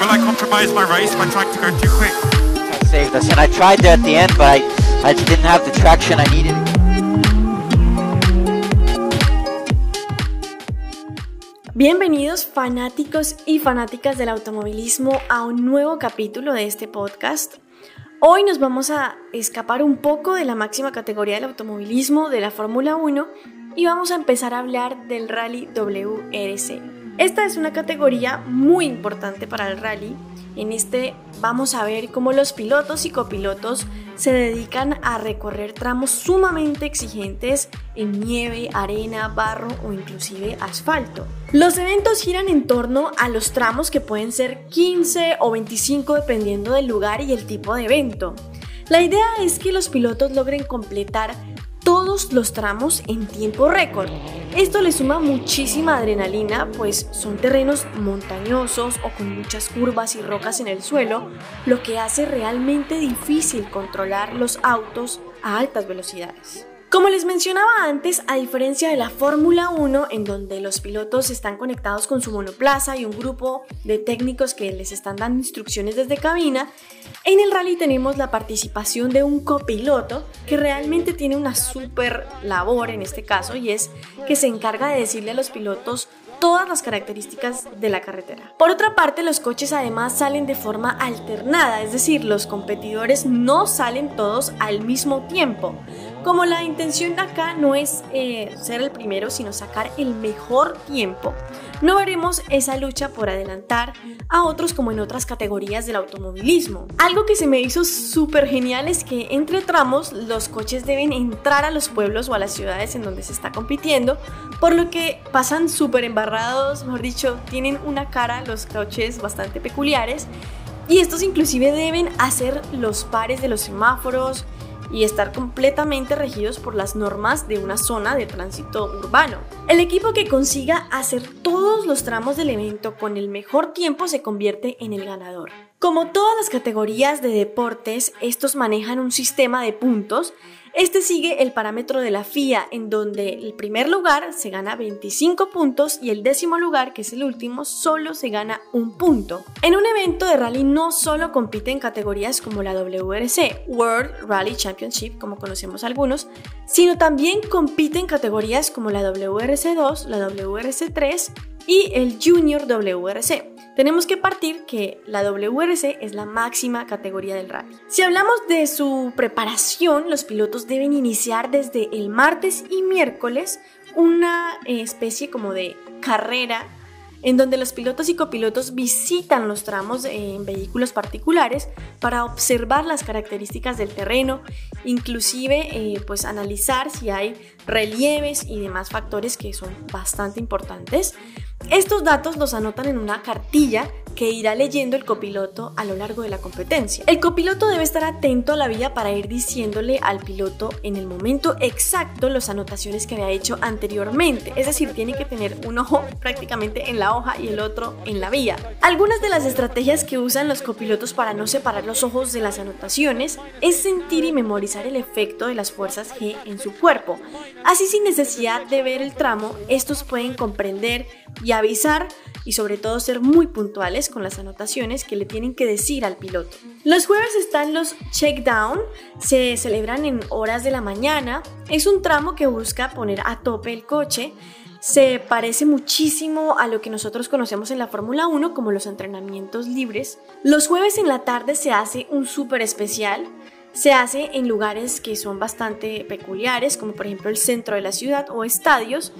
will I compromise my race by trying to go too quick? saved us. And I tried there at the end, but I, I didn't have the traction I needed. Bienvenidos fanáticos y fanáticas del automovilismo a un nuevo capítulo de este podcast. Hoy nos vamos a escapar un poco de la máxima categoría del automovilismo de la Fórmula 1 y vamos a empezar a hablar del Rally WRC. Esta es una categoría muy importante para el rally en este vamos a ver cómo los pilotos y copilotos se dedican a recorrer tramos sumamente exigentes en nieve, arena, barro o inclusive asfalto. Los eventos giran en torno a los tramos que pueden ser 15 o 25 dependiendo del lugar y el tipo de evento. La idea es que los pilotos logren completar todos los tramos en tiempo récord. Esto le suma muchísima adrenalina, pues son terrenos montañosos o con muchas curvas y rocas en el suelo, lo que hace realmente difícil controlar los autos a altas velocidades. Como les mencionaba antes, a diferencia de la Fórmula 1, en donde los pilotos están conectados con su monoplaza y un grupo de técnicos que les están dando instrucciones desde cabina, en el rally tenemos la participación de un copiloto que realmente tiene una súper labor en este caso y es que se encarga de decirle a los pilotos todas las características de la carretera. Por otra parte, los coches además salen de forma alternada, es decir, los competidores no salen todos al mismo tiempo. Como la intención acá no es eh, ser el primero, sino sacar el mejor tiempo, no veremos esa lucha por adelantar a otros como en otras categorías del automovilismo. Algo que se me hizo súper genial es que entre tramos los coches deben entrar a los pueblos o a las ciudades en donde se está compitiendo, por lo que pasan súper embarrados, mejor dicho, tienen una cara los coches bastante peculiares y estos inclusive deben hacer los pares de los semáforos, y estar completamente regidos por las normas de una zona de tránsito urbano. El equipo que consiga hacer todos los tramos del evento con el mejor tiempo se convierte en el ganador. Como todas las categorías de deportes, estos manejan un sistema de puntos este sigue el parámetro de la FIA, en donde el primer lugar se gana 25 puntos y el décimo lugar, que es el último, solo se gana un punto. En un evento de rally no solo compiten categorías como la WRC, World Rally Championship, como conocemos algunos, sino también compiten categorías como la WRC2, la WRC3 y el Junior WRC. Tenemos que partir que la WRC es la máxima categoría del rally. Si hablamos de su preparación, los pilotos deben iniciar desde el martes y miércoles una especie como de carrera en donde los pilotos y copilotos visitan los tramos en vehículos particulares para observar las características del terreno, inclusive eh, pues analizar si hay relieves y demás factores que son bastante importantes. Estos datos los anotan en una cartilla que irá leyendo el copiloto a lo largo de la competencia. El copiloto debe estar atento a la vía para ir diciéndole al piloto en el momento exacto las anotaciones que había hecho anteriormente, es decir, tiene que tener un ojo prácticamente en la hoja y el otro en la vía. Algunas de las estrategias que usan los copilotos para no separar los ojos de las anotaciones es sentir y memorizar el efecto de las fuerzas G en su cuerpo. Así sin necesidad de ver el tramo, estos pueden comprender y avisar y sobre todo ser muy puntuales con las anotaciones que le tienen que decir al piloto. Los jueves están los check down, se celebran en horas de la mañana, es un tramo que busca poner a tope el coche, se parece muchísimo a lo que nosotros conocemos en la Fórmula 1 como los entrenamientos libres. Los jueves en la tarde se hace un súper especial, se hace en lugares que son bastante peculiares, como por ejemplo el centro de la ciudad o estadios,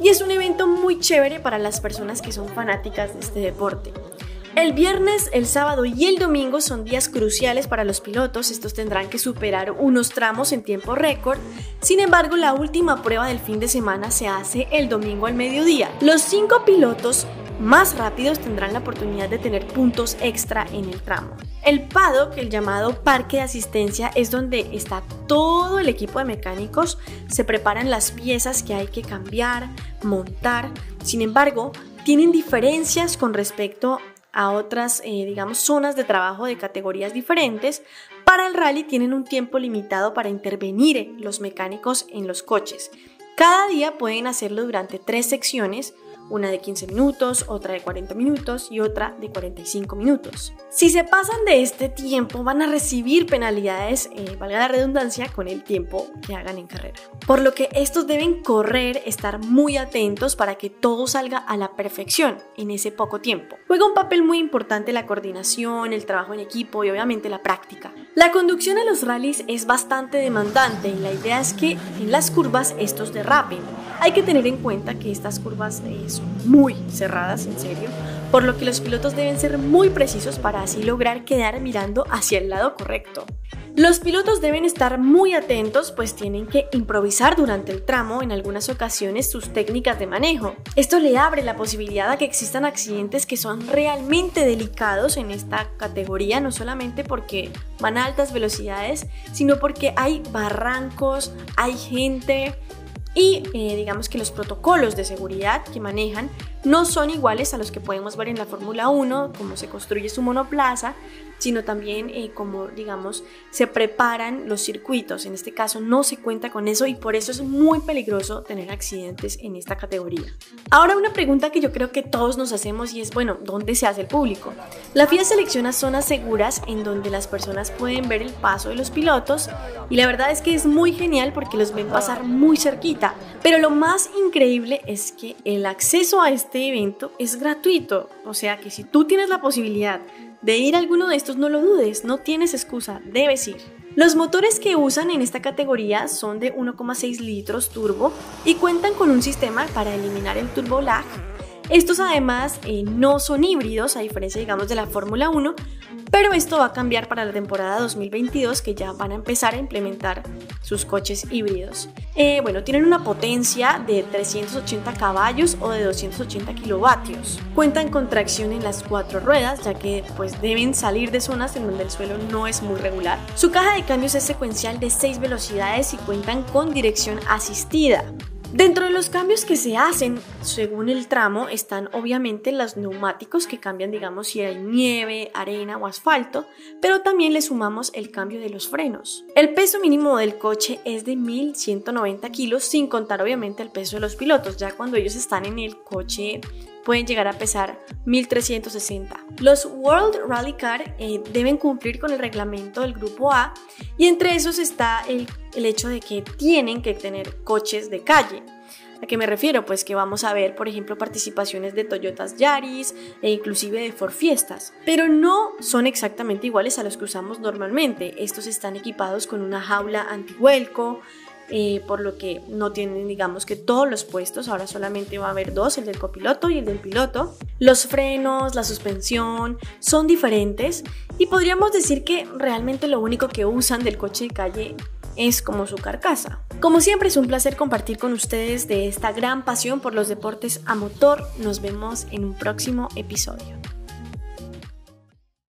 y es un evento muy chévere para las personas que son fanáticas de este deporte. El viernes, el sábado y el domingo son días cruciales para los pilotos, estos tendrán que superar unos tramos en tiempo récord, sin embargo la última prueba del fin de semana se hace el domingo al mediodía. Los cinco pilotos más rápidos tendrán la oportunidad de tener puntos extra en el tramo. El paddock, el llamado parque de asistencia, es donde está todo el equipo de mecánicos, se preparan las piezas que hay que cambiar, montar. Sin embargo, tienen diferencias con respecto a otras, eh, digamos, zonas de trabajo de categorías diferentes. Para el rally tienen un tiempo limitado para intervenir los mecánicos en los coches. Cada día pueden hacerlo durante tres secciones una de 15 minutos, otra de 40 minutos y otra de 45 minutos. Si se pasan de este tiempo van a recibir penalidades, eh, valga la redundancia, con el tiempo que hagan en carrera. Por lo que estos deben correr, estar muy atentos para que todo salga a la perfección en ese poco tiempo. Juega un papel muy importante la coordinación, el trabajo en equipo y obviamente la práctica. La conducción en los rallies es bastante demandante y la idea es que en las curvas estos derrapen. Hay que tener en cuenta que estas curvas eh, muy cerradas, en serio, por lo que los pilotos deben ser muy precisos para así lograr quedar mirando hacia el lado correcto. Los pilotos deben estar muy atentos pues tienen que improvisar durante el tramo en algunas ocasiones sus técnicas de manejo. Esto le abre la posibilidad a que existan accidentes que son realmente delicados en esta categoría, no solamente porque van a altas velocidades, sino porque hay barrancos, hay gente, y eh, digamos que los protocolos de seguridad que manejan no son iguales a los que podemos ver en la Fórmula 1, cómo se construye su monoplaza, sino también eh, cómo, digamos, se preparan los circuitos. En este caso no se cuenta con eso y por eso es muy peligroso tener accidentes en esta categoría. Ahora una pregunta que yo creo que todos nos hacemos y es, bueno, ¿dónde se hace el público? La FIA selecciona zonas seguras en donde las personas pueden ver el paso de los pilotos y la verdad es que es muy genial porque los ven pasar muy cerquita. Pero lo más increíble es que el acceso a este evento es gratuito, o sea que si tú tienes la posibilidad de ir a alguno de estos no lo dudes, no tienes excusa, debes ir. Los motores que usan en esta categoría son de 1,6 litros turbo y cuentan con un sistema para eliminar el turbo lag. Estos además eh, no son híbridos, a diferencia digamos de la Fórmula 1, pero esto va a cambiar para la temporada 2022 que ya van a empezar a implementar sus coches híbridos. Eh, bueno, tienen una potencia de 380 caballos o de 280 kilovatios. Cuentan con tracción en las cuatro ruedas ya que pues deben salir de zonas en donde el suelo no es muy regular. Su caja de cambios es secuencial de 6 velocidades y cuentan con dirección asistida. Dentro de los cambios que se hacen según el tramo están obviamente los neumáticos que cambian, digamos, si hay nieve, arena o asfalto, pero también le sumamos el cambio de los frenos. El peso mínimo del coche es de 1190 kilos, sin contar obviamente el peso de los pilotos, ya cuando ellos están en el coche pueden llegar a pesar 1360. Los World Rally Car eh, deben cumplir con el reglamento del grupo A y entre esos está el, el hecho de que tienen que tener coches de calle. ¿A qué me refiero? Pues que vamos a ver, por ejemplo, participaciones de Toyotas Yaris e inclusive de Ford Fiestas, pero no son exactamente iguales a los que usamos normalmente. Estos están equipados con una jaula antihuelco, eh, por lo que no tienen, digamos que todos los puestos, ahora solamente va a haber dos, el del copiloto y el del piloto. Los frenos, la suspensión son diferentes y podríamos decir que realmente lo único que usan del coche de calle es como su carcasa. Como siempre es un placer compartir con ustedes de esta gran pasión por los deportes a motor. Nos vemos en un próximo episodio.